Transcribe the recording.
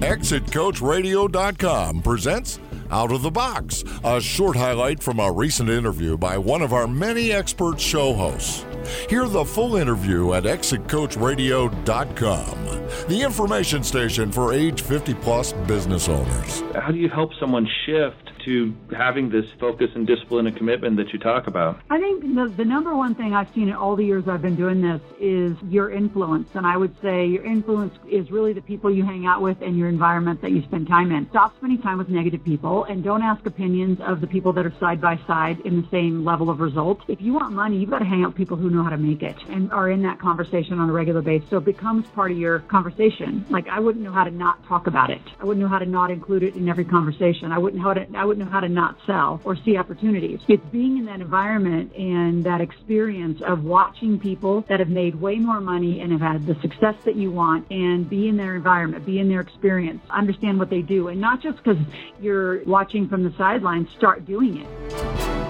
ExitCoachRadio.com presents Out of the Box, a short highlight from a recent interview by one of our many expert show hosts. Hear the full interview at ExitCoachRadio.com, the information station for age 50 plus business owners. How do you help someone shift to having this focus and discipline and commitment that you talk about? I think the, the number one thing I've seen in all the years I've been doing this is your influence. And I would say your influence is really the people you hang out with and your environment that you spend time in. Stop spending time with negative people and don't ask opinions of the people that are side by side in the same level of results. If you want money, you've got to hang out with people who know how to make it and are in that conversation on a regular basis. So it becomes part of your conversation. Like I wouldn't know how to not talk about it. I wouldn't know how to not include it in every conversation. I wouldn't how to, I wouldn't know how to not sell or see opportunities. It's being in that environment and that experience of watching people that have made way more money and have had the success that you want and be in their environment, be in their experience, understand what they do, and not just because you're watching from the sidelines, start doing it.